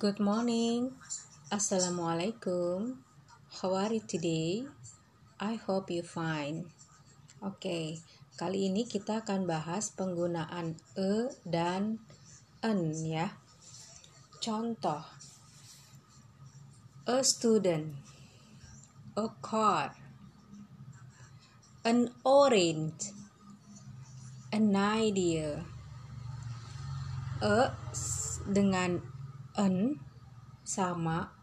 Good morning. Assalamualaikum. How are you today? I hope you fine. Oke, kali ini kita akan bahas penggunaan e dan en ya. Contoh. A student. A car. An orange. An idea. E dengan en sama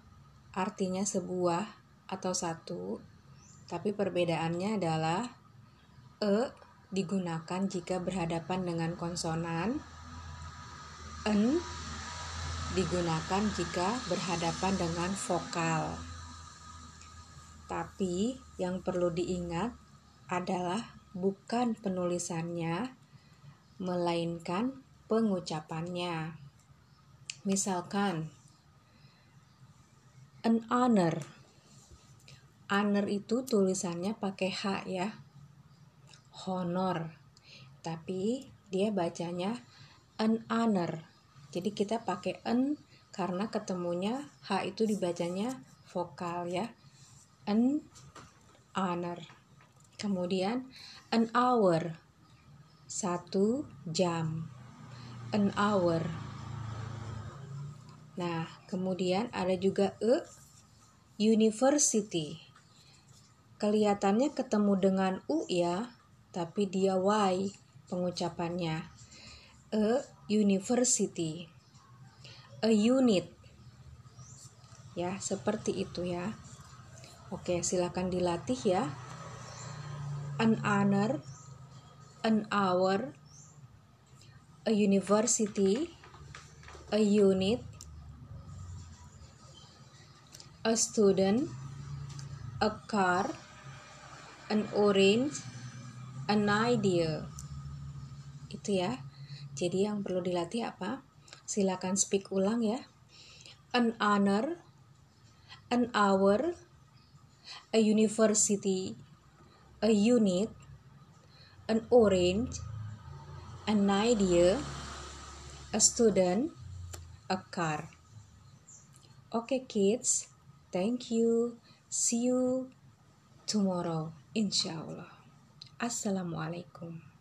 artinya sebuah atau satu tapi perbedaannya adalah e digunakan jika berhadapan dengan konsonan en digunakan jika berhadapan dengan vokal tapi yang perlu diingat adalah bukan penulisannya melainkan pengucapannya. Misalkan an honor. Honor itu tulisannya pakai H ya. Honor. Tapi dia bacanya an honor. Jadi kita pakai an karena ketemunya H itu dibacanya vokal ya. An honor. Kemudian an hour. Satu jam an hour. Nah, kemudian ada juga e university. Kelihatannya ketemu dengan u ya, tapi dia y pengucapannya. E university. A unit. Ya, seperti itu ya. Oke, silakan dilatih ya. An honor, an hour, a university, a unit, a student, a car, an orange, an idea. Itu ya. Jadi yang perlu dilatih apa? Silakan speak ulang ya. An honor, an hour, a university, a unit, an orange, an idea, a student, a car. Okay, kids, thank you. See you tomorrow, inshallah. Assalamualaikum.